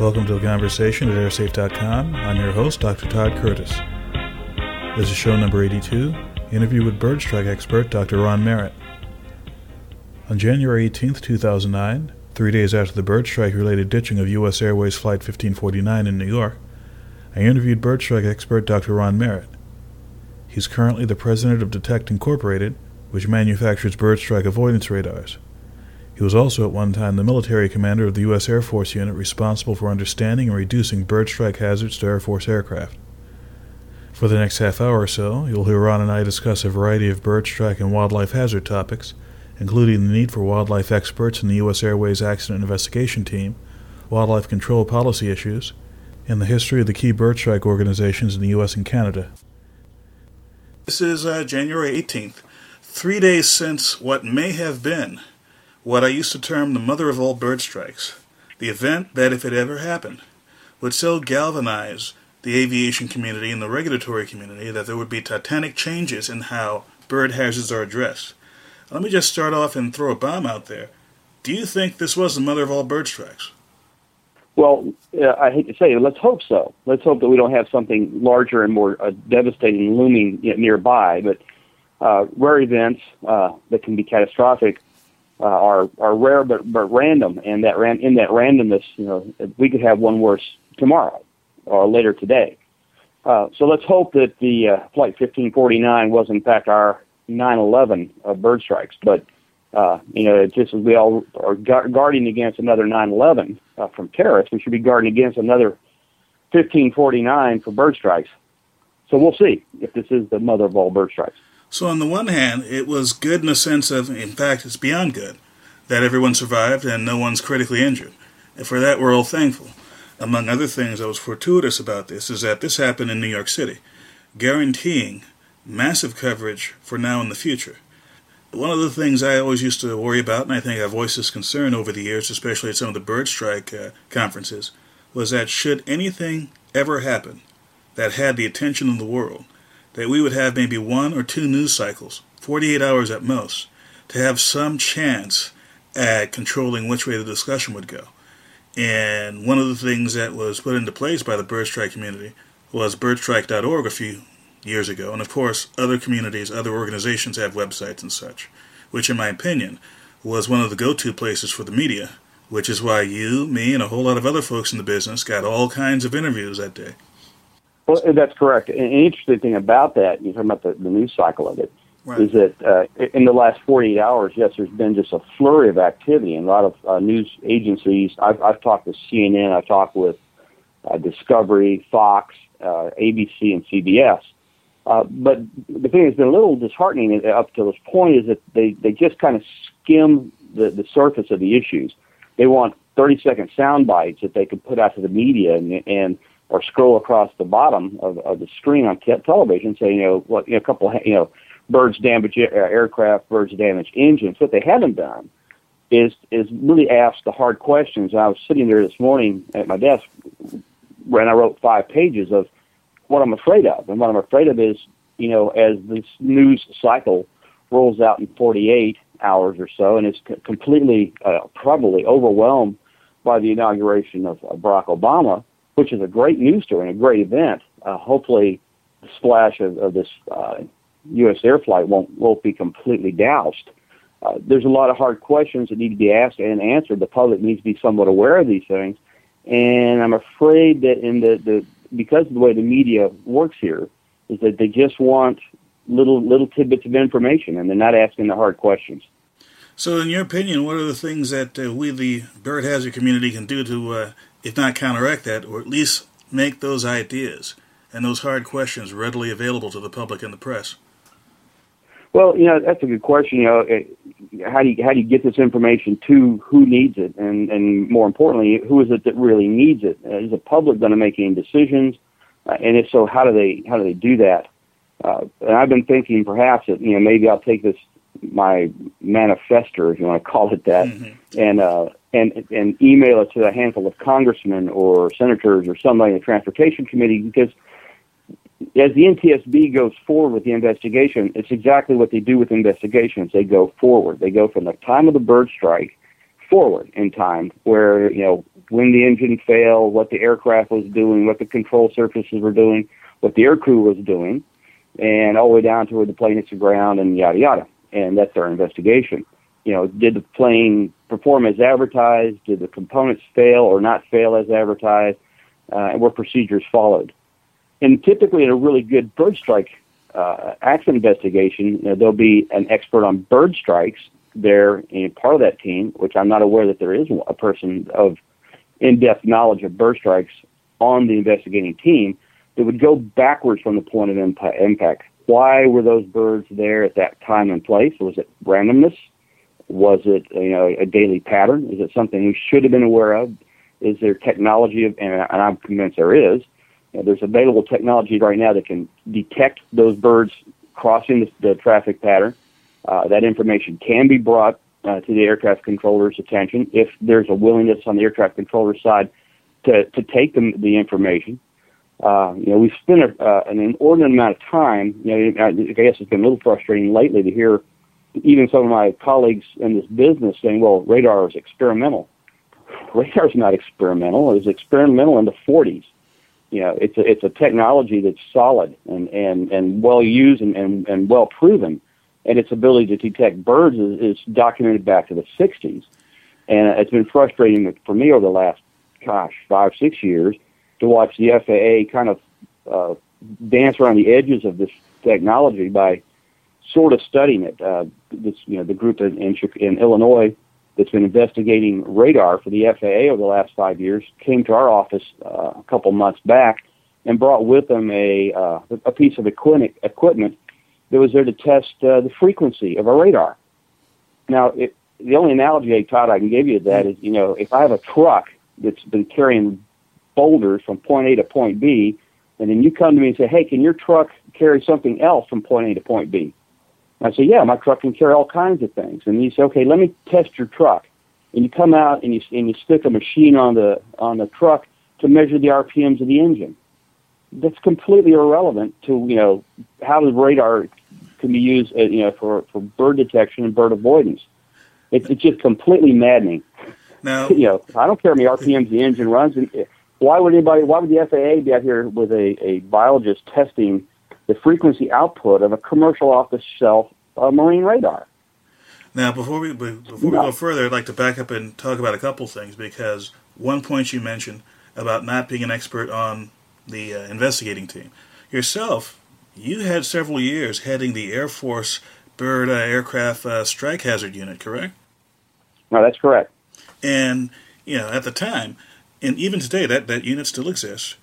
Welcome to a conversation at airsafe.com. I'm your host, Dr. Todd Curtis. This is show number 82, interview with bird strike expert Dr. Ron Merritt. On January 18, 2009, three days after the bird strike related ditching of U.S. Airways Flight 1549 in New York, I interviewed bird strike expert Dr. Ron Merritt. He's currently the president of Detect Incorporated, which manufactures bird strike avoidance radars. He was also at one time the military commander of the U.S. Air Force unit responsible for understanding and reducing bird strike hazards to Air Force aircraft. For the next half hour or so, you'll hear Ron and I discuss a variety of bird strike and wildlife hazard topics, including the need for wildlife experts in the U.S. Airways Accident Investigation Team, wildlife control policy issues, and the history of the key bird strike organizations in the U.S. and Canada. This is uh, January 18th, three days since what may have been what I used to term the mother of all bird strikes, the event that, if it ever happened, would so galvanize the aviation community and the regulatory community that there would be titanic changes in how bird hazards are addressed. Let me just start off and throw a bomb out there. Do you think this was the mother of all bird strikes? Well, uh, I hate to say it, let's hope so. Let's hope that we don't have something larger and more uh, devastating looming nearby. But uh, rare events uh, that can be catastrophic uh, are are rare but but random, and that ran in that randomness, you know, we could have one worse tomorrow or later today. Uh, so let's hope that the uh, flight 1549 was in fact our 9/11 uh, bird strikes, but uh, you know, just as we all are guarding against another 9/11 uh, from terrorists, we should be guarding against another 1549 for bird strikes. So we'll see if this is the mother of all bird strikes. So, on the one hand, it was good in the sense of, in fact, it's beyond good that everyone survived and no one's critically injured. And for that, we're all thankful. Among other things that was fortuitous about this is that this happened in New York City, guaranteeing massive coverage for now and the future. One of the things I always used to worry about, and I think I've voiced this concern over the years, especially at some of the bird strike uh, conferences, was that should anything ever happen that had the attention of the world, that we would have maybe one or two news cycles, 48 hours at most, to have some chance at controlling which way the discussion would go. And one of the things that was put into place by the bird strike community was birdstrike.org a few years ago. And of course, other communities, other organizations have websites and such, which, in my opinion, was one of the go to places for the media, which is why you, me, and a whole lot of other folks in the business got all kinds of interviews that day. Well, that's correct. An interesting thing about that, you're talking about the, the news cycle of it, right. is that uh, in the last 48 hours, yes, there's been just a flurry of activity and a lot of uh, news agencies. I've, I've talked with CNN, I've talked with uh, Discovery, Fox, uh, ABC, and CBS. Uh, but the thing that's been a little disheartening up to this point is that they, they just kind of skim the, the surface of the issues. They want 30 second sound bites that they can put out to the media and, and or scroll across the bottom of, of the screen on te- television, say, you know, what, you know, a couple, you know, birds damage uh, aircraft, birds damage engines. What they haven't done is is really ask the hard questions. I was sitting there this morning at my desk, and I wrote five pages of what I'm afraid of, and what I'm afraid of is, you know, as this news cycle rolls out in 48 hours or so, and it's completely, uh, probably overwhelmed by the inauguration of, of Barack Obama which is a great news story and a great event. Uh, hopefully, the splash of, of this uh, U.S. air flight won't won't be completely doused. Uh, there's a lot of hard questions that need to be asked and answered. The public needs to be somewhat aware of these things, and I'm afraid that in the, the because of the way the media works here, is that they just want little little tidbits of information and they're not asking the hard questions. So, in your opinion, what are the things that uh, we, the bird hazard community, can do to uh, if not counteract that, or at least make those ideas and those hard questions readily available to the public and the press? Well, you know that's a good question. You know, how do you how do you get this information to who needs it, and and more importantly, who is it that really needs it? Uh, the public going to make any decisions? Uh, and if so, how do they how do they do that? Uh, and I've been thinking perhaps that you know maybe I'll take this my manifesto, if you want to call it that, mm-hmm. and uh, and and email it to a handful of congressmen or senators or somebody in the transportation committee because as the NTSB goes forward with the investigation, it's exactly what they do with investigations. They go forward. They go from the time of the bird strike forward in time, where you know when the engine failed, what the aircraft was doing, what the control surfaces were doing, what the air crew was doing, and all the way down to where the plane hits the ground and yada yada. And that's our investigation. You know, did the plane perform as advertised? Did the components fail or not fail as advertised? Uh, and were procedures followed? And typically, in a really good bird strike uh, accident investigation, you know, there'll be an expert on bird strikes there in part of that team, which I'm not aware that there is a person of in-depth knowledge of bird strikes on the investigating team that would go backwards from the point of impact. Why were those birds there at that time and place? Was it randomness? Was it you know a daily pattern? Is it something we should have been aware of? Is there technology, and, I'm convinced there is. You know, there's available technology right now that can detect those birds crossing the, the traffic pattern. Uh, that information can be brought uh, to the aircraft controller's attention if there's a willingness on the aircraft controller's side to, to take the, the information. Uh, you know, we've spent a, uh, an inordinate amount of time. You know, I guess it's been a little frustrating lately to hear even some of my colleagues in this business saying, "Well, radar is experimental." Radar is not experimental. It was experimental in the 40s. You know, it's a, it's a technology that's solid and, and, and well used and, and, and well proven and its ability to detect birds is, is documented back to the 60s. And it's been frustrating for me over the last, gosh, five, six years to watch the FAA kind of uh, dance around the edges of this technology by sort of studying it. Uh, this, you know, the group in, in, in Illinois that's been investigating radar for the FAA over the last five years came to our office uh, a couple months back and brought with them a uh, a piece of equipment equipment that was there to test uh, the frequency of a radar. Now, it, the only analogy, Todd, I can give you to that is, you know, if I have a truck that's been carrying boulders from point A to point B, and then you come to me and say, hey, can your truck carry something else from point A to point B? I say, yeah, my truck can carry all kinds of things. And you say, okay, let me test your truck. And you come out and you, and you stick a machine on the, on the truck to measure the RPMs of the engine. That's completely irrelevant to, you know, how the radar can be used, uh, you know, for, for bird detection and bird avoidance. It's, it's just completely maddening. Now, you know, I don't care how many RPMs the engine runs. And why would anybody? Why would the FAA be out here with a, a biologist testing the frequency output of a commercial off-the-shelf uh, marine radar? Now, before we before we go further, I'd like to back up and talk about a couple things because one point you mentioned about not being an expert on the uh, investigating team. Yourself, you had several years heading the Air Force Bird uh, Aircraft uh, Strike Hazard Unit, correct? No, that's correct. And you know, at the time, and even today, that that unit still exists.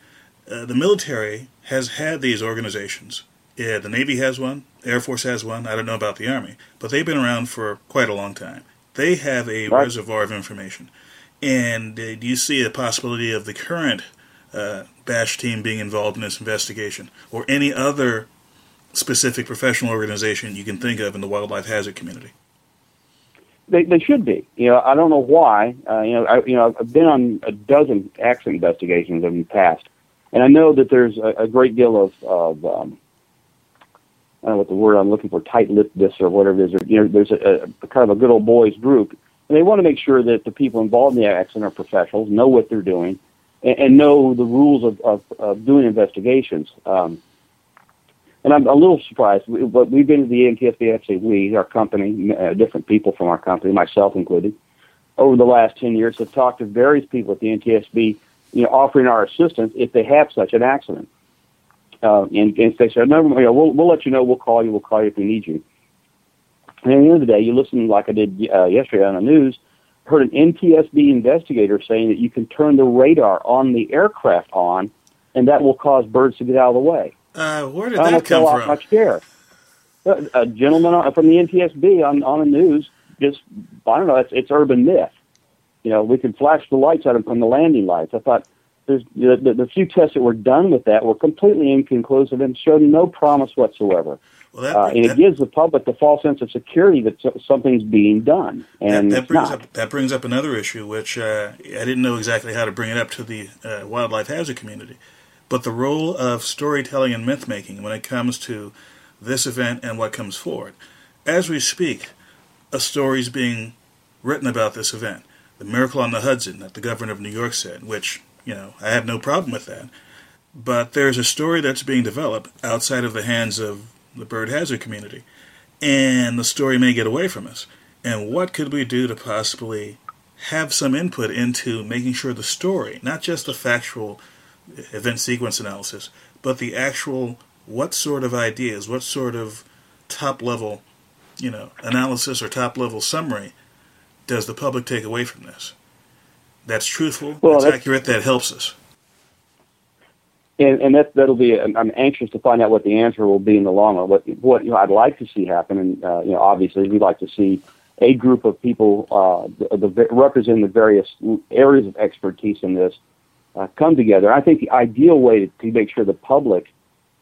Uh, the military has had these organizations. Yeah, the Navy has one, Air Force has one. I don't know about the Army, but they've been around for quite a long time. They have a right. reservoir of information. And uh, do you see a possibility of the current uh, BASH team being involved in this investigation, or any other specific professional organization you can think of in the wildlife hazard community? They, they should be. You know, I don't know why. Uh, you know, I, you know, I've been on a dozen accident investigations in the past, and I know that there's a, a great deal of, of um, I don't know what the word I'm looking for, tight-lippedness or whatever it is. Or, you know, there's a, a kind of a good old boys group, and they want to make sure that the people involved in the accident are professionals, know what they're doing, and, and know the rules of, of, of doing investigations. Um, and I'm a little surprised. But we've been to the NTSB, say we, our company, uh, different people from our company, myself included, over the last 10 years have talked to various people at the NTSB, you know, offering our assistance if they have such an accident. Uh, and, and they said, no, you know, we'll, we'll let you know, we'll call you, we'll call you if we need you. And at the end of the day, you listen like I did uh, yesterday on the news, heard an NTSB investigator saying that you can turn the radar on the aircraft on, and that will cause birds to get out of the way. Uh, where did that come from? My chair. A, a gentleman from the NTSB on on the news just I don't know. It's it's urban myth. You know, we can flash the lights out from the landing lights. I thought there's the, the, the few tests that were done with that were completely inconclusive and showed no promise whatsoever. Well, that, uh, and that, it gives the public the false sense of security that something's being done, and that, that brings not. up that brings up another issue, which uh, I didn't know exactly how to bring it up to the uh, wildlife hazard community, but the role of storytelling and myth making when it comes to this event and what comes forward. As we speak, a story is being written about this event. The miracle on the Hudson that the governor of New York said, which, you know, I have no problem with that. But there's a story that's being developed outside of the hands of the bird hazard community. And the story may get away from us. And what could we do to possibly have some input into making sure the story, not just the factual event sequence analysis, but the actual what sort of ideas, what sort of top level, you know, analysis or top level summary does the public take away from this? That's truthful, well, that's, that's accurate, that helps us. And, and that that'll be. I'm anxious to find out what the answer will be in the long run. What what you know, I'd like to see happen, and uh, you know, obviously, we'd like to see a group of people uh, the, the, representing the various areas of expertise in this uh, come together. I think the ideal way to, to make sure the public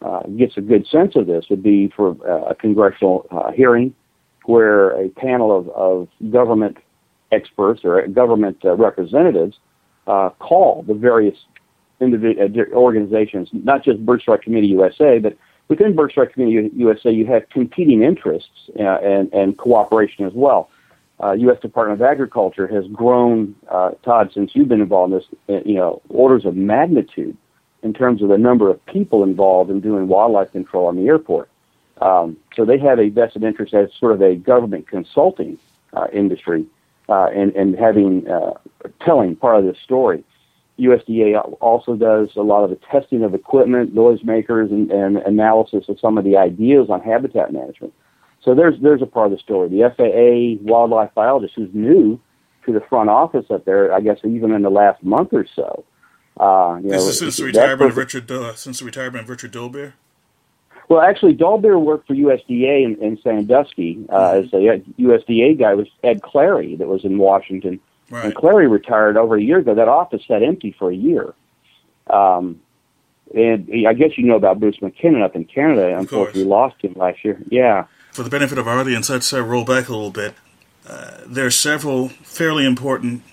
uh, gets a good sense of this would be for uh, a congressional uh, hearing where a panel of, of government experts or government uh, representatives uh, call the various individ- organizations, not just Strike Committee USA, but within Strike Committee USA, you have competing interests and, and cooperation as well uh, U.S. Department of Agriculture has grown, uh, Todd, since you've been involved in this, uh, you know, orders of magnitude in terms of the number of people involved in doing wildlife control on the airport. Um, so they have a vested interest as sort of a government consulting uh, industry uh, and, and having uh, telling part of this story. USDA also does a lot of the testing of equipment, noisemakers, and, and analysis of some of the ideas on habitat management. So there's there's a part of the story. The FAA wildlife biologist who's new to the front office up there, I guess even in the last month or so. Uh, you this know, is since the retirement of Richard uh, since the retirement of Richard Dolbeer. Well, actually, Dolbeer worked for USDA in, in Sandusky. Uh, mm-hmm. As a USDA guy was Ed Cleary that was in Washington, right. and Cleary retired over a year ago. That office sat empty for a year. Um, and I guess you know about Bruce MacKinnon up in Canada. Unfortunately, we lost him last year. Yeah for the benefit of our audience, let's uh, roll back a little bit. Uh, there are several fairly important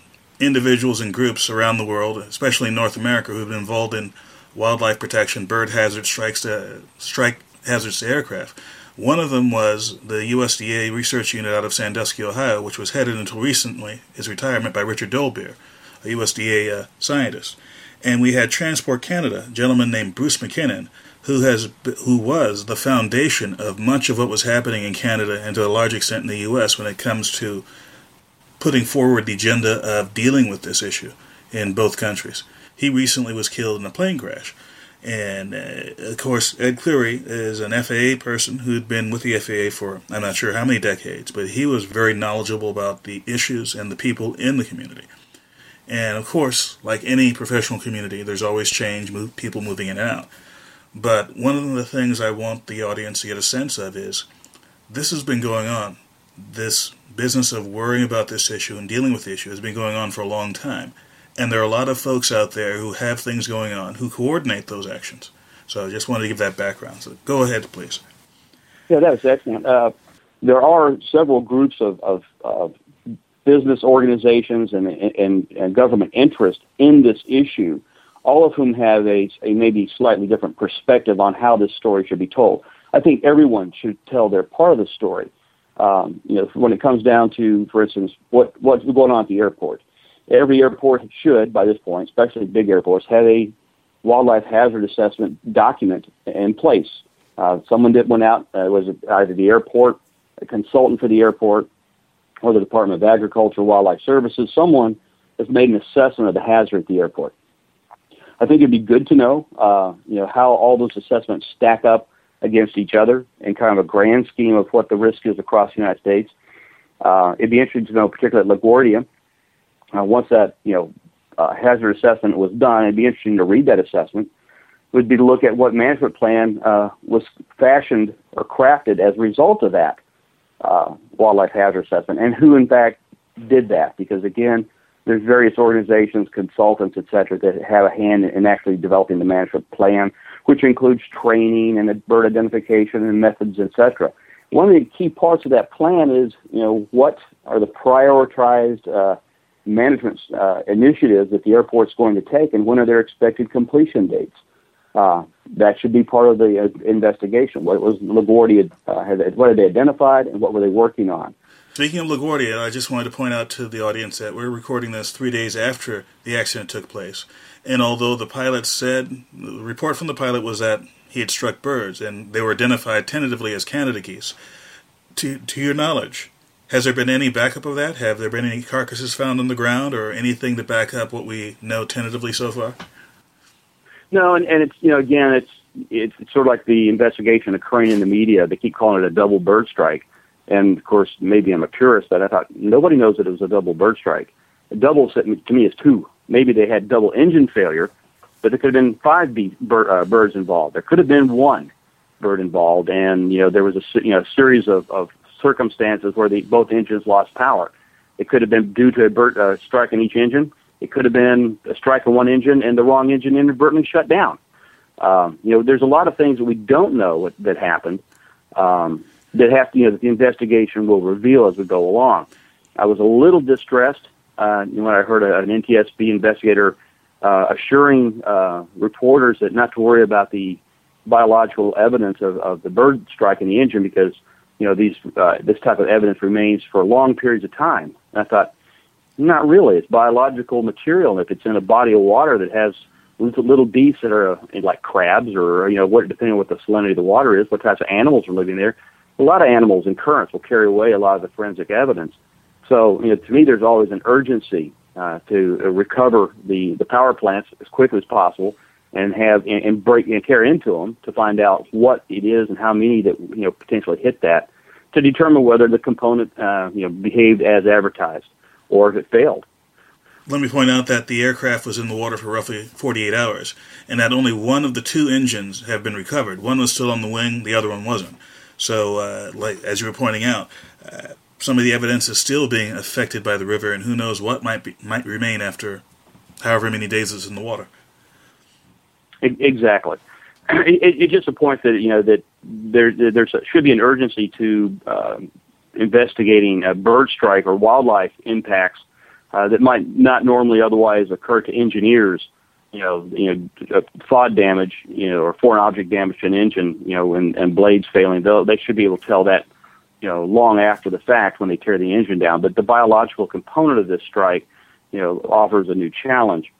individuals and groups around the world, especially in North America, who have been involved in wildlife protection, bird hazard strikes to strike hazards to aircraft. One of them was the USDA research unit out of Sandusky, Ohio, which was headed until recently his retirement by Richard Dolbeer, a USDA uh, scientist. And we had Transport Canada, a gentleman named Bruce MacKinnon, who has who was the foundation of much of what was happening in Canada and to a large extent in the U.S. when it comes to putting forward the agenda of dealing with this issue in both countries. He recently was killed in a plane crash. And uh, of course, Ed Cleary is an FAA person who'd been with the FAA for I'm not sure how many decades, but he was very knowledgeable about the issues and the people in the community. And of course, like any professional community, there's always change, move, people moving in and out. But one of the things I want the audience to get a sense of is this has been going on. This business of worrying about this issue and dealing with the issue has been going on for a long time. And there are a lot of folks out there who have things going on who coordinate those actions. So I just wanted to give that background. So go ahead, please. Yeah, that was excellent. Uh, there are several groups of, of, of business organizations and, and, and government interest in this issue all of whom have a, a maybe slightly different perspective on how this story should be told. I think everyone should tell their part of the story. Um, you know, when it comes down to, for instance, what what's going on at the airport. Every airport should, by this point, especially big airports, have a wildlife hazard assessment document in place. Uh, someone that went out uh, was either the airport, a consultant for the airport, or the Department of Agriculture, Wildlife Services. Someone has made an assessment of the hazard at the airport. I think it'd be good to know, uh, you know, how all those assessments stack up against each other in kind of a grand scheme of what the risk is across the United States. Uh, it'd be interesting to know, particularly at LaGuardia, uh, once that you know uh, hazard assessment was done, it'd be interesting to read that assessment. Would be to look at what management plan uh, was fashioned or crafted as a result of that uh, wildlife hazard assessment, and who in fact did that. Because again, there's various organizations, consultants, et cetera, that have a hand in actually developing the management plan, which includes training and bird identification and methods, et cetera. One of the key parts of that plan is, you know, what are the prioritized uh, management uh, initiatives that the airport's going to take, and when are their expected completion dates? Uh, that should be part of the uh, investigation. What was LaGuardia, uh, had, what had they identified, and what were they working on? Speaking of LaGuardia, I just wanted to point out to the audience that we're recording this three days after the accident took place. And although the pilot said, the report from the pilot was that he had struck birds, and they were identified tentatively as Canada geese. To, to your knowledge, has there been any backup of that? Have there been any carcasses found on the ground, or anything to back up what we know tentatively so far? No, and, and it's you know again it's it's, it's sort of like the investigation occurring in the media. They keep calling it a double bird strike, and of course maybe I'm a purist, but I thought nobody knows that it was a double bird strike. A double to me is two. Maybe they had double engine failure, but there could have been five bee, bird, uh, birds involved. There could have been one bird involved, and you know there was a you know series of, of circumstances where the both engines lost power. It could have been due to a bird uh, strike in each engine. It could have been a strike in one engine and the wrong engine inadvertently shut down. Um, you know, there's a lot of things that we don't know what, that happened um, that have to, you know, that the investigation will reveal as we go along. I was a little distressed uh, when I heard a, an NTSB investigator uh, assuring uh, reporters that not to worry about the biological evidence of, of the bird strike in the engine because you know these uh, this type of evidence remains for long periods of time. And I thought, not really. It's biological material. And if it's in a body of water that has little, beasts that are uh, like crabs or you know what depending on what the salinity of the water is, what types of animals are living there. A lot of animals and currents will carry away a lot of the forensic evidence. So you know, to me, there's always an urgency uh, to recover the, the power plants as quickly as possible and have and, and break and tear into them to find out what it is and how many that you know potentially hit that to determine whether the component uh, you know behaved as advertised or if it failed. Let me point out that the aircraft was in the water for roughly 48 hours, and that only one of the two engines have been recovered. One was still on the wing, the other one wasn't. So, uh, like as you were pointing out, uh, some of the evidence is still being affected by the river, and who knows what might be, might remain after however many days it's in the water. Exactly. It, it just a point that you know that there there should be an urgency to uh, investigating a bird strike or wildlife impacts uh, that might not normally otherwise occur to engineers. You know, you know, uh, FOD damage, you know, or foreign object damage to an engine, you know, and, and blades failing. They they should be able to tell that you know, long after the fact when they tear the engine down. But the biological component of this strike, you know, offers a new challenge.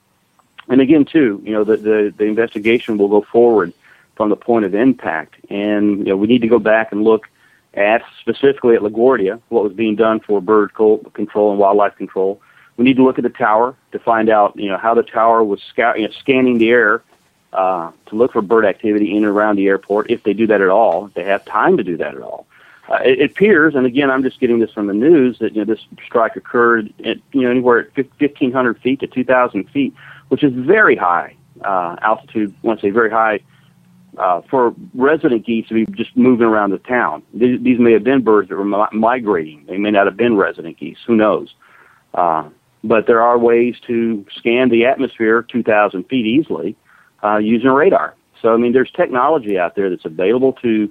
And again, too, you know, the, the, the investigation will go forward from the point of impact. And, you know, we need to go back and look at specifically at LaGuardia, what was being done for bird control and wildlife control. We need to look at the tower to find out, you know, how the tower was scout, you know, scanning the air uh, to look for bird activity in and around the airport, if they do that at all, if they have time to do that at all. Uh, it, it, appears, and again, I'm just getting this from the news, that you know, this strike occurred at you know anywhere at 1,500 feet to 2,000 feet, which is very high uh, altitude. I want to say very high uh, for resident geese to be just moving around the town. These, these may have been birds that were migrating. They may not have been resident geese. Who knows? Uh, but there are ways to scan the atmosphere 2,000 feet easily uh, using radar. So I mean, there's technology out there that's available to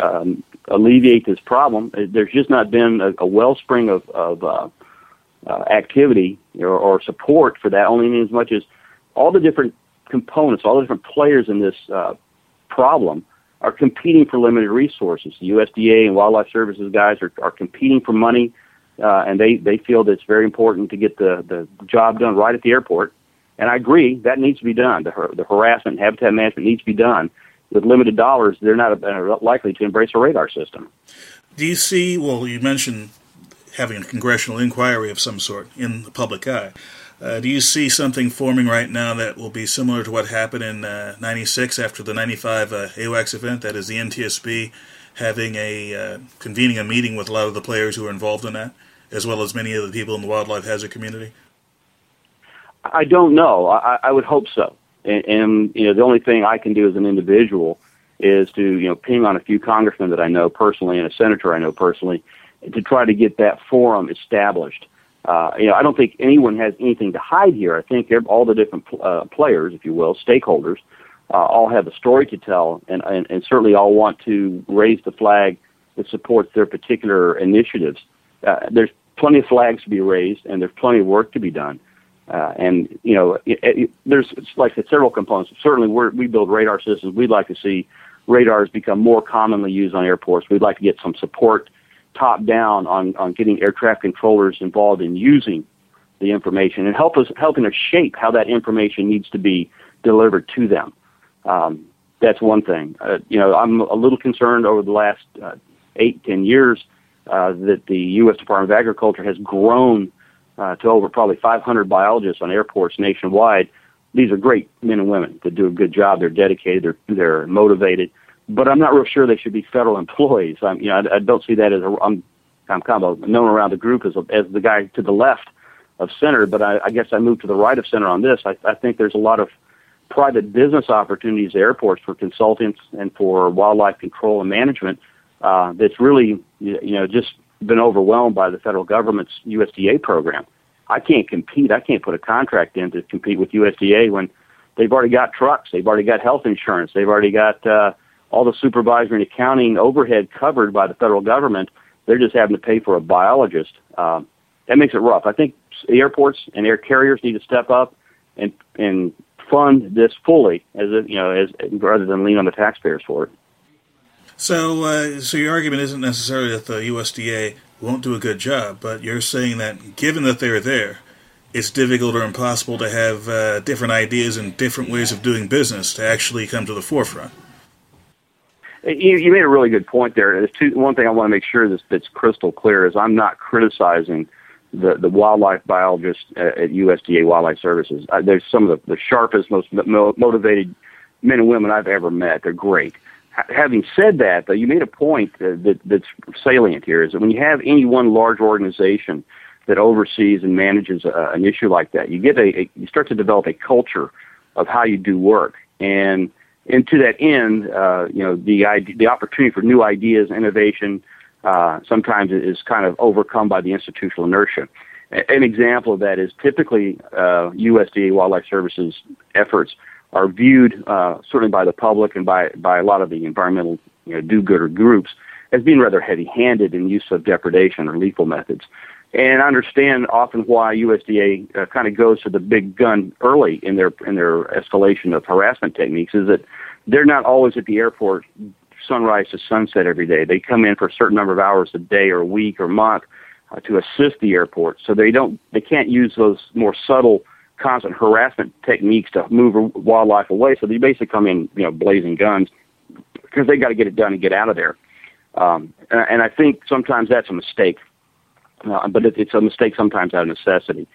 um, alleviate this problem. Uh, there's just not been a, a wellspring of, of uh, uh, activity or, or support for that, only in as much as all the different components, all the different players in this uh, problem are competing for limited resources. The USDA and Wildlife Services guys are, are competing for money, uh, and they, they feel that it's very important to get the, the job done right at the airport. And I agree, that needs to be done. The, the harassment and habitat management needs to be done with limited dollars, they're not uh, likely to embrace a radar system. Do you see? Well, you mentioned having a congressional inquiry of some sort in the public eye. Uh, do you see something forming right now that will be similar to what happened in '96 uh, after the '95 uh, AWACS event? That is the NTSB having a convening a meeting with a lot of the players who are involved in that, as well as many of the people in the wildlife hazard community. I don't know. I, I would hope so. And, and you know, the only thing I can do as an individual is to you know ping on a few congressmen that I know personally and a senator I know personally to try to get that forum established. Uh, you know, I don't think anyone has anything to hide here. I think all the different uh, players, if you will, stakeholders, uh, all have a story to tell, and, and, and certainly all want to raise the flag that supports their particular initiatives. Uh, there's plenty of flags to be raised, and there's plenty of work to be done. Uh, and you know, it, it, there's like said, several components. Certainly, we we build radar systems. We'd like to see radars become more commonly used on airports. We'd like to get some support top down on, on getting air traffic controllers involved in using the information and help us helping us shape how that information needs to be delivered to them. Um, that's one thing. Uh, you know, I'm a little concerned over the last uh, eight, ten years uh, that the U.S. Department of Agriculture has grown uh, to over probably 500 biologists on airports nationwide. These are great men and women that do a good job. They're dedicated. They're they're motivated. But I'm not real sure they should be federal employees. I'm, you know, I, I don't see that as a. I'm, I'm kind of known around the group as a, as the guy to the left of center. But I, I guess I moved to the right of center on this. I, I think there's a lot of private business opportunities at airports for consultants and for wildlife control and management uh, that's really you know just been overwhelmed by the federal government's USDA program. I can't compete. I can't put a contract in to compete with USDA when they've already got trucks, they've already got health insurance, they've already got uh, all the supervisory and accounting overhead covered by the federal government. They're just having to pay for a biologist. Um, that makes it rough. I think airports and air carriers need to step up and and fund this fully, as you know, as rather than lean on the taxpayers for it. So, uh, so your argument isn't necessarily that the USDA won't do a good job, but you're saying that given that they're there, it's difficult or impossible to have uh, different ideas and different ways of doing business to actually come to the forefront. You, you made a really good point there. Two, one thing I want to make sure that's, that's crystal clear is I'm not criticizing the, the wildlife biologists at, at USDA Wildlife Services. They're some of the, the sharpest, most motivated men and women I've ever met. They're great. H- having said that, though, you made a point uh, that, that's salient here is that when you have any one large organization that oversees and manages a, an issue like that, you get a, a you start to develop a culture of how you do work, and and to that end, uh, you know, the idea, the opportunity for new ideas, innovation, uh, sometimes is kind of overcome by the institutional inertia. An example of that is typically uh, USDA Wildlife Services efforts are viewed uh, certainly by the public and by by a lot of the environmental you know, do-gooder groups as being rather heavy-handed in use of depredation or lethal methods. And I understand often why USDA uh, kind of goes to the big gun early in their in their escalation of harassment techniques. Is that they're not always at the airport sunrise to sunset every day. They come in for a certain number of hours a day or a week or month uh, to assist the airport. So they don't they can't use those more subtle constant harassment techniques to move wildlife away. So they basically come in, you know, blazing guns because they got to get it done and get out of there. Um, and, and I think sometimes that's a mistake, uh, but it, it's a mistake sometimes out of necessity.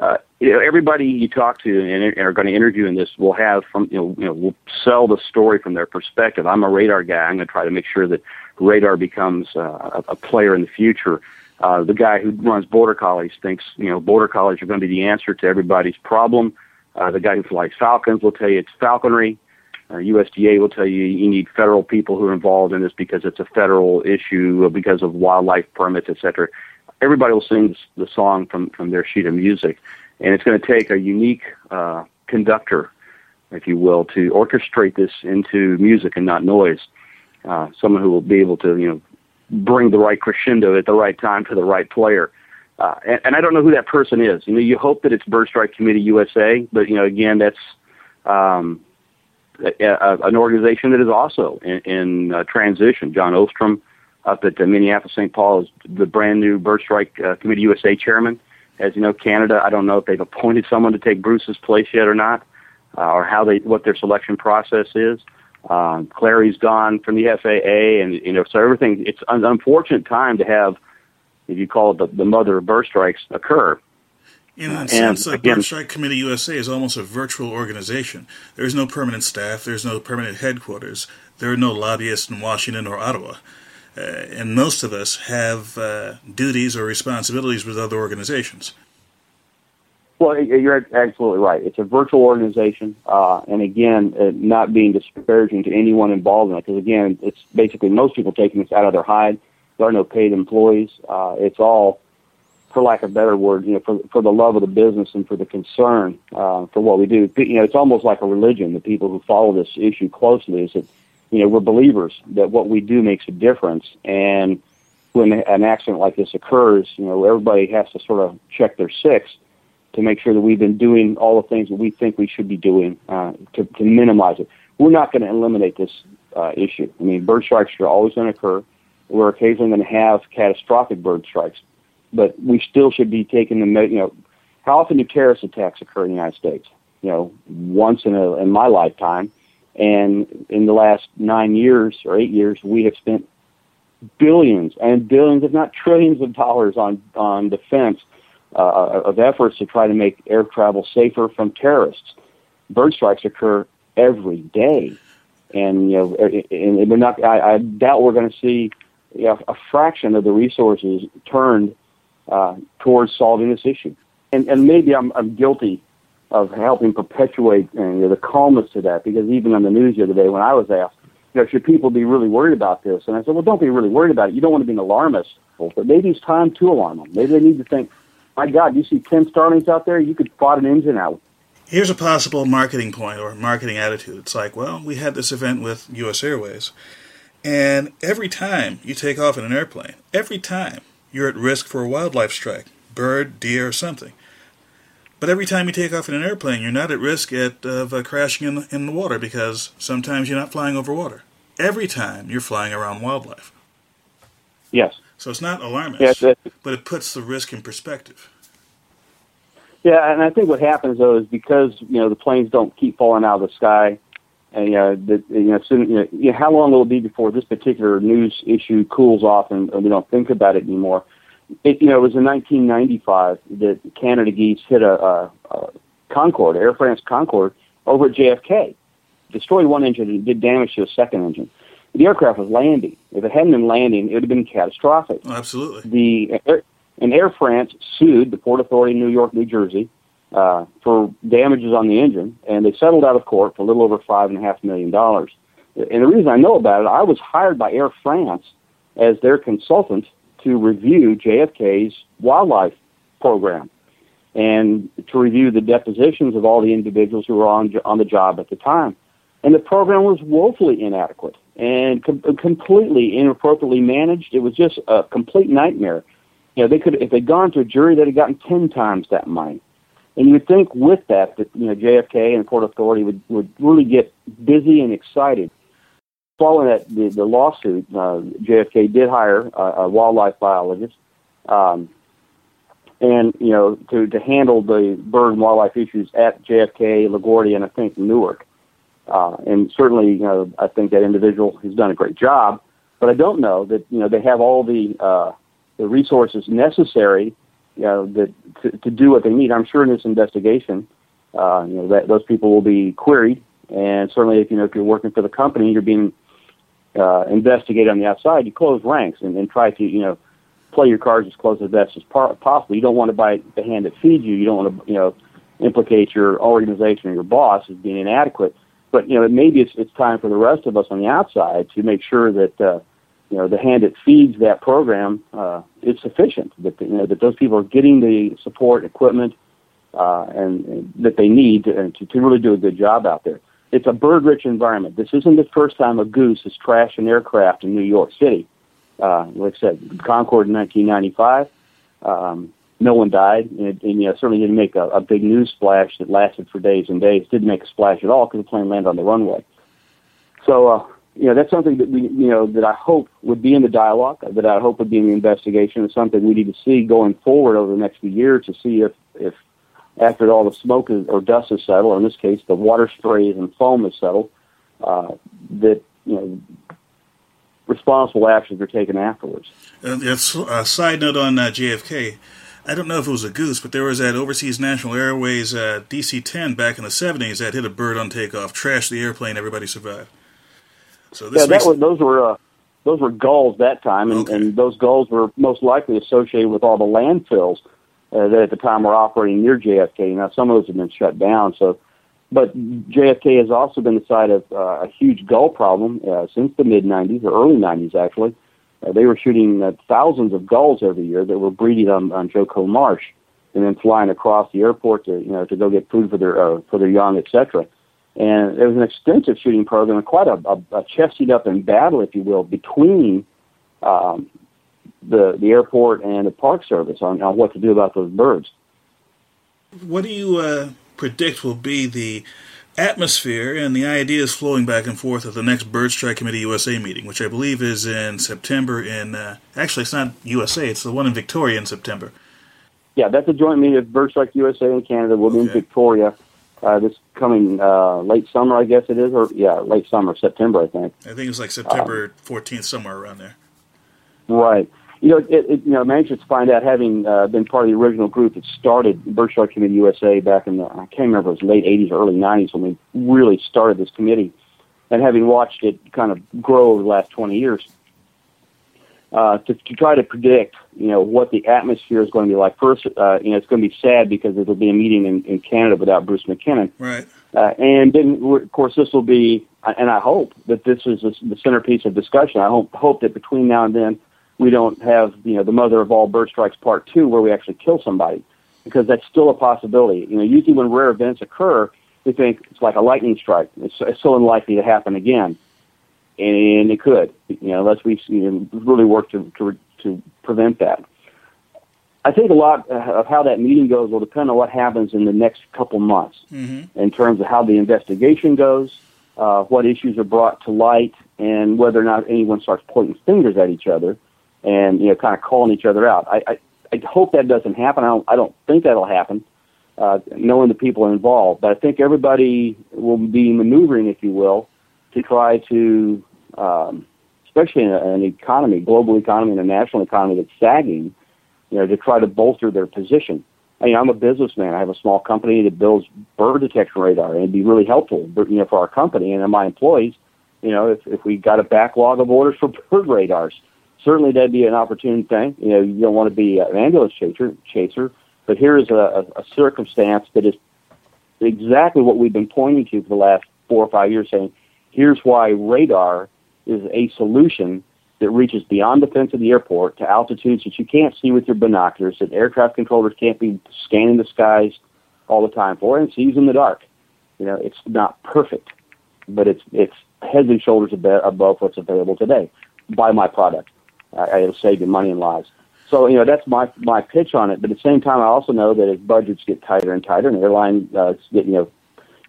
Uh, you know, everybody you talk to and, and are going to interview in this will have from you know, you know will sell the story from their perspective. I'm a radar guy. I'm going to try to make sure that radar becomes uh, a, a player in the future. Uh, the guy who runs border collies thinks you know border collies are going to be the answer to everybody's problem. Uh, the guy who flies falcons will tell you it's falconry. Uh, USDA will tell you you need federal people who are involved in this because it's a federal issue because of wildlife permits, etc. Everybody will sing the song from from their sheet of music, and it's going to take a unique uh, conductor, if you will, to orchestrate this into music and not noise. Uh, someone who will be able to you know bring the right crescendo at the right time to the right player. Uh, and, and I don't know who that person is. You know, you hope that it's Bird Strike Committee USA, but you know, again, that's um, a, a, an organization that is also in, in uh, transition. John Ostrom up at Minneapolis St. Paul is the brand new Bird Strike uh, Committee USA chairman. As you know, Canada, I don't know if they've appointed someone to take Bruce's place yet or not, uh, or how they what their selection process is. Um, Cleary's gone from the FAA, and you know, so everything. It's an unfortunate time to have, if you call it the, the mother of bird strikes, occur. In that sense, uh, Bird Strike Committee USA is almost a virtual organization. There's no permanent staff. There's no permanent headquarters. There are no lobbyists in Washington or Ottawa. Uh, and most of us have uh, duties or responsibilities with other organizations. Well, you're absolutely right. It's a virtual organization, uh, and again, uh, not being disparaging to anyone involved in it, because again, it's basically most people taking this out of their hide. There are no paid employees. Uh, it's all, for lack of a better word, you know, for for the love of the business and for the concern uh, for what we do. You know, it's almost like a religion. The people who follow this issue closely is that, you know, we're believers that what we do makes a difference, and when an accident like this occurs, you know, everybody has to sort of check their six to make sure that we've been doing all the things that we think we should be doing uh, to, to minimize it. We're not going to eliminate this uh, issue. I mean, bird strikes are always going to occur. We're occasionally going to have catastrophic bird strikes, but we still should be taking the you know how often do terrorist attacks occur in the United States? You know, once in a in my lifetime, and in the last nine years or eight years, we have spent billions and billions, if not trillions, of dollars on on defense uh, of efforts to try to make air travel safer from terrorists. Bird strikes occur every day, and you know, and we're not. I, I doubt we're going to see you know, a fraction of the resources turned uh, towards solving this issue. And and maybe I'm I'm guilty of helping perpetuate uh, you know, the calmness to that because even on the news the other day when I was asked, you know, should people be really worried about this? And I said, well, don't be really worried about it. You don't want to be an alarmist, but maybe it's time to alarm them. Maybe they need to think, my God, you see 10 starlings out there, you could spot an engine out. Here's a possible marketing point or marketing attitude. It's like, well, we had this event with U.S. Airways, and every time you take off in an airplane, every time you're at risk for a wildlife strike, bird, deer, or something. But every time you take off in an airplane, you're not at risk at, of uh, crashing in, in the water because sometimes you're not flying over water. Every time you're flying around wildlife. Yes. So it's not alarmist, yes, but it puts the risk in perspective. Yeah, and I think what happens though is because you know the planes don't keep falling out of the sky, and you know, the, you know, soon, you know, you know, how long will it be before this particular news issue cools off and, and we don't think about it anymore? It, you know, it was in 1995 that Canada geese hit a, a, a Concorde, Air France Concorde, over at JFK, destroyed one engine and did damage to a second engine the aircraft was landing. If it hadn't been landing, it would have been catastrophic. Oh, absolutely. The Air, and Air France sued the Port Authority in New York, New Jersey, uh, for damages on the engine, and they settled out of court for a little over five and a half million dollars. And the reason I know about it, I was hired by Air France as their consultant to review JFK's wildlife program and to review the depositions of all the individuals who were on on the job at the time. And the program was woefully inadequate and com- completely inappropriately managed. It was just a complete nightmare. You know, they could if they'd gone to a jury, they'd have gotten ten times that money. And you would think with that that you know JFK and the Port Authority would would really get busy and excited. Following that the, the lawsuit, uh, JFK did hire a, a wildlife biologist, um, and you know to to handle the bird and wildlife issues at JFK, LaGuardia, and I think Newark. Uh, and certainly, you know, I think that individual has done a great job. But I don't know that you know they have all the uh, the resources necessary, you know, that to, to do what they need. I'm sure in this investigation, uh, you know, that those people will be queried, and certainly if you know if you're working for the company, you're being uh, investigated on the outside. You close ranks and, and try to you know play your cards as close as best as par- possible. You don't want to bite the hand that feeds you. You don't want to you know implicate your organization or your boss as being inadequate but you know maybe it's it's time for the rest of us on the outside to make sure that uh, you know the hand that feeds that program uh, is sufficient. That you know that those people are getting the support, equipment, uh, and, and that they need to, to to really do a good job out there. It's a bird-rich environment. This isn't the first time a goose has crashed an aircraft in New York City. Uh, like I said, Concorde in 1995. Um, no one died, and, it, and you know, certainly didn't make a, a big news splash that lasted for days and days. Didn't make a splash at all because the plane landed on the runway. So, uh, you know, that's something that we, you know, that I hope would be in the dialogue, that I hope would be in the investigation. It's something we need to see going forward over the next few years to see if, if after all the smoke is, or dust is settled, or in this case, the water sprays and foam is settled, uh, that you know responsible actions are taken afterwards. Uh, a side note on uh, JFK. I don't know if it was a goose, but there was that Overseas National Airways uh, DC-10 back in the 70s that hit a bird on takeoff, trashed the airplane, everybody survived. So this yeah, that was, those were uh, those were gulls that time, and, okay. and those gulls were most likely associated with all the landfills uh, that at the time were operating near JFK. Now some of those have been shut down, so. But JFK has also been the site of uh, a huge gull problem uh, since the mid 90s, or early 90s actually. Uh, they were shooting uh, thousands of gulls every year that were breeding on, on Joco Marsh, and then flying across the airport to you know to go get food for their uh, for their young, etc. And there was an extensive shooting program, quite a, a, a chested up in battle, if you will, between um, the the airport and the Park Service on, on what to do about those birds. What do you uh, predict will be the atmosphere and the ideas flowing back and forth at the next Bird Strike Committee USA meeting, which I believe is in September. In uh, actually, it's not USA; it's the one in Victoria in September. Yeah, that's a joint meeting of Bird Strike USA and Canada. We'll be okay. in Victoria uh, this coming uh, late summer, I guess it is, or yeah, late summer, September, I think. I think it's like September fourteenth, somewhere around there. Right. You know, it, it, you know, I'm to find out, having uh, been part of the original group that started Bird Strike Committee USA back in the, I can't remember, it was late 80s or early 90s when we really started this committee, and having watched it kind of grow over the last 20 years, uh, to, to try to predict, you know, what the atmosphere is going to be like. First, uh, you know, it's going to be sad because it'll be a meeting in, in Canada without Bruce MacKinnon. Right. Uh, and then, of course, this will be, and I hope that this is the centerpiece of discussion. I hope, hope that between now and then, we don't have you know the mother of all bird strikes part two where we actually kill somebody because that's still a possibility. You know, usually when rare events occur, we think it's like a lightning strike. It's, it's so unlikely to happen again, and it could. You know, unless we you know, really work to, to to prevent that. I think a lot of how that meeting goes will depend on what happens in the next couple months mm-hmm. in terms of how the investigation goes, uh, what issues are brought to light, and whether or not anyone starts pointing fingers at each other and you know kind of calling each other out. I I, I hope that doesn't happen. I don't I don't think that'll happen. Uh, knowing the people involved, but I think everybody will be maneuvering, if you will, to try to, um, especially in an economy, global economy, and a national economy that's sagging, you know, to try to bolster their position. I mean, I'm a businessman. I have a small company that builds bird detection radar, and it'd be really helpful, you know, for our company and my employees. You know, if if we got a backlog of orders for bird radars, certainly that'd be an opportune thing. You know, you don't want to be an ambulance chaser, chaser but here is a, a circumstance that is exactly what we've been pointing to for the last four or five years, saying, here's why radar is a solution that reaches beyond the fence of the airport to altitudes that you can't see with your binoculars, that air traffic controllers can't be scanning the skies all the time for, and sees in the dark. You know, it's not perfect, but it's it's heads and shoulders above what's available today. Buy my product. I, it'll save you money and lives. So you know that's my my pitch on it. But at the same time, I also know that as budgets get tighter and tighter, and airline uh, get you know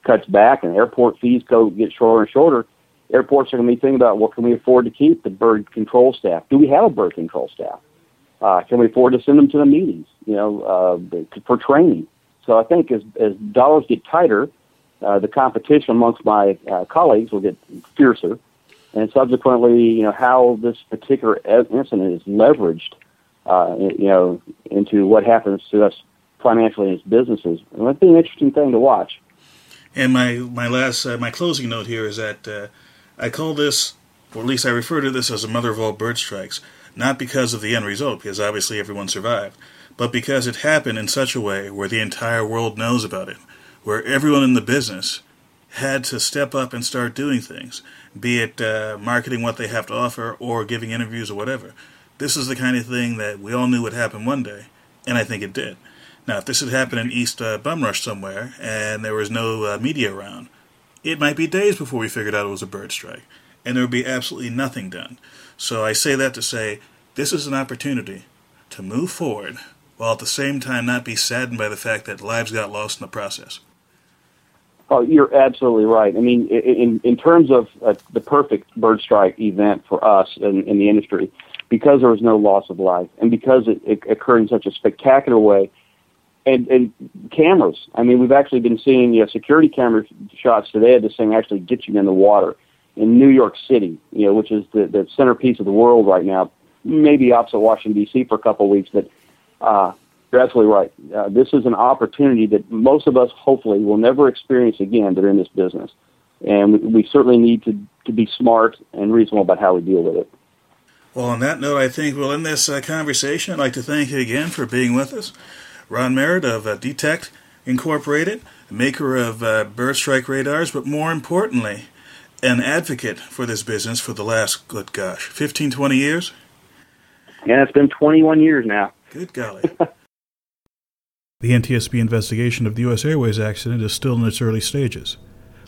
cuts back, and airport fees go get shorter and shorter, airports are going to be thinking about what can we afford to keep the bird control staff? Do we have a bird control staff? Uh, can we afford to send them to the meetings? You know, uh, for training. So I think as as dollars get tighter, uh, the competition amongst my uh, colleagues will get fiercer and subsequently, you know, how this particular incident is leveraged, uh, you know, into what happens to us financially as businesses. And that'd be an interesting thing to watch. And my my last uh, my closing note here is that uh, I call this, or at least I refer to this as the mother of all bird strikes, not because of the end result, because obviously everyone survived, but because it happened in such a way where the entire world knows about it, where everyone in the business had to step up and start doing things, be it uh, marketing what they have to offer or giving interviews or whatever. This is the kind of thing that we all knew would happen one day, and I think it did. Now, if this had happened in East uh, Bumrush somewhere and there was no uh, media around, it might be days before we figured out it was a bird strike, and there would be absolutely nothing done. So I say that to say this is an opportunity to move forward while at the same time not be saddened by the fact that lives got lost in the process. Oh, you're absolutely right. I mean, in in terms of uh, the perfect bird strike event for us in, in the industry, because there was no loss of life, and because it, it occurred in such a spectacular way, and and cameras. I mean, we've actually been seeing you know, security camera shots today of this thing actually get you in the water in New York City, you know, which is the the centerpiece of the world right now. Maybe opposite Washington D.C. for a couple of weeks, but uh, you're absolutely right. Uh, this is an opportunity that most of us hopefully will never experience again that are in this business. And we, we certainly need to, to be smart and reasonable about how we deal with it. Well, on that note, I think we'll end this uh, conversation. I'd like to thank you again for being with us. Ron Merritt of uh, Detect Incorporated, maker of uh, bird strike radars, but more importantly, an advocate for this business for the last, good gosh, 15, 20 years? Yeah, it's been 21 years now. Good golly. The NTSB investigation of the U.S. Airways accident is still in its early stages.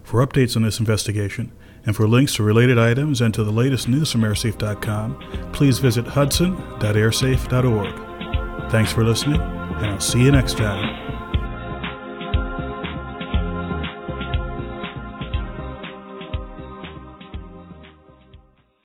For updates on this investigation, and for links to related items and to the latest news from airsafe.com, please visit hudson.airsafe.org. Thanks for listening, and I'll see you next time.